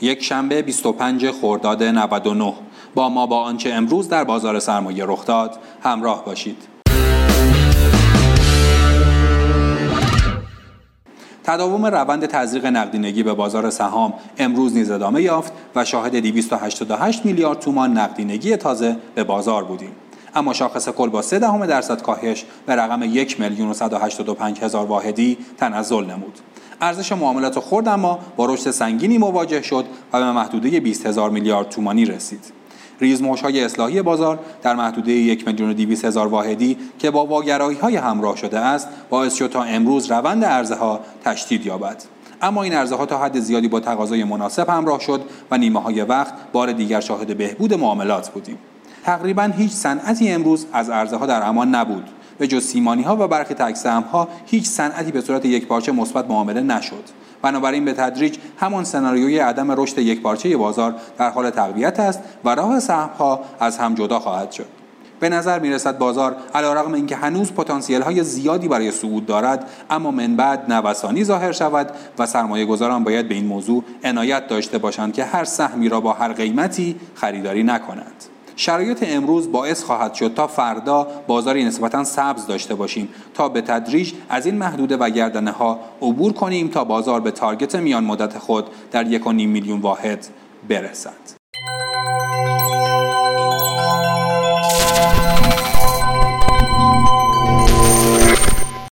یک شنبه 25 خرداد 99 با ما با آنچه امروز در بازار سرمایه رخ داد همراه باشید. تداوم روند تزریق نقدینگی به بازار سهام امروز نیز ادامه یافت و شاهد 288 میلیارد تومان نقدینگی تازه به بازار بودیم. اما شاخص کل با 3 دهم درصد کاهش به رقم 1 میلیون و 185 هزار واحدی تنزل نمود. ارزش معاملات خرد اما با رشد سنگینی مواجه شد و به محدوده 20 هزار میلیارد تومانی رسید. ریزموش های اصلاحی بازار در محدوده یک میلیون و هزار واحدی که با واگرایی های همراه شده است باعث شد تا امروز روند ارزه ها تشدید یابد اما این ارزه ها تا حد زیادی با تقاضای مناسب همراه شد و نیمه های وقت بار دیگر شاهد بهبود معاملات بودیم تقریبا هیچ صنعتی امروز از ارزه ها در امان نبود. به جز سیمانی ها و برخی تکسهم ها هیچ صنعتی به صورت یک پارچه مثبت معامله نشد. بنابراین به تدریج همان سناریوی عدم رشد یک پارچه بازار در حال تقویت است و راه ها از هم جدا خواهد شد. به نظر می رسد بازار علیرغم اینکه هنوز پتانسیل های زیادی برای صعود دارد اما من بعد نوسانی ظاهر شود و سرمایه گذاران باید به این موضوع عنایت داشته باشند که هر سهمی را با هر قیمتی خریداری نکنند. شرایط امروز باعث خواهد شد تا فردا بازاری نسبتا سبز داشته باشیم تا به تدریج از این محدوده و گردنه ها عبور کنیم تا بازار به تارگت میان مدت خود در یک میلیون واحد برسد.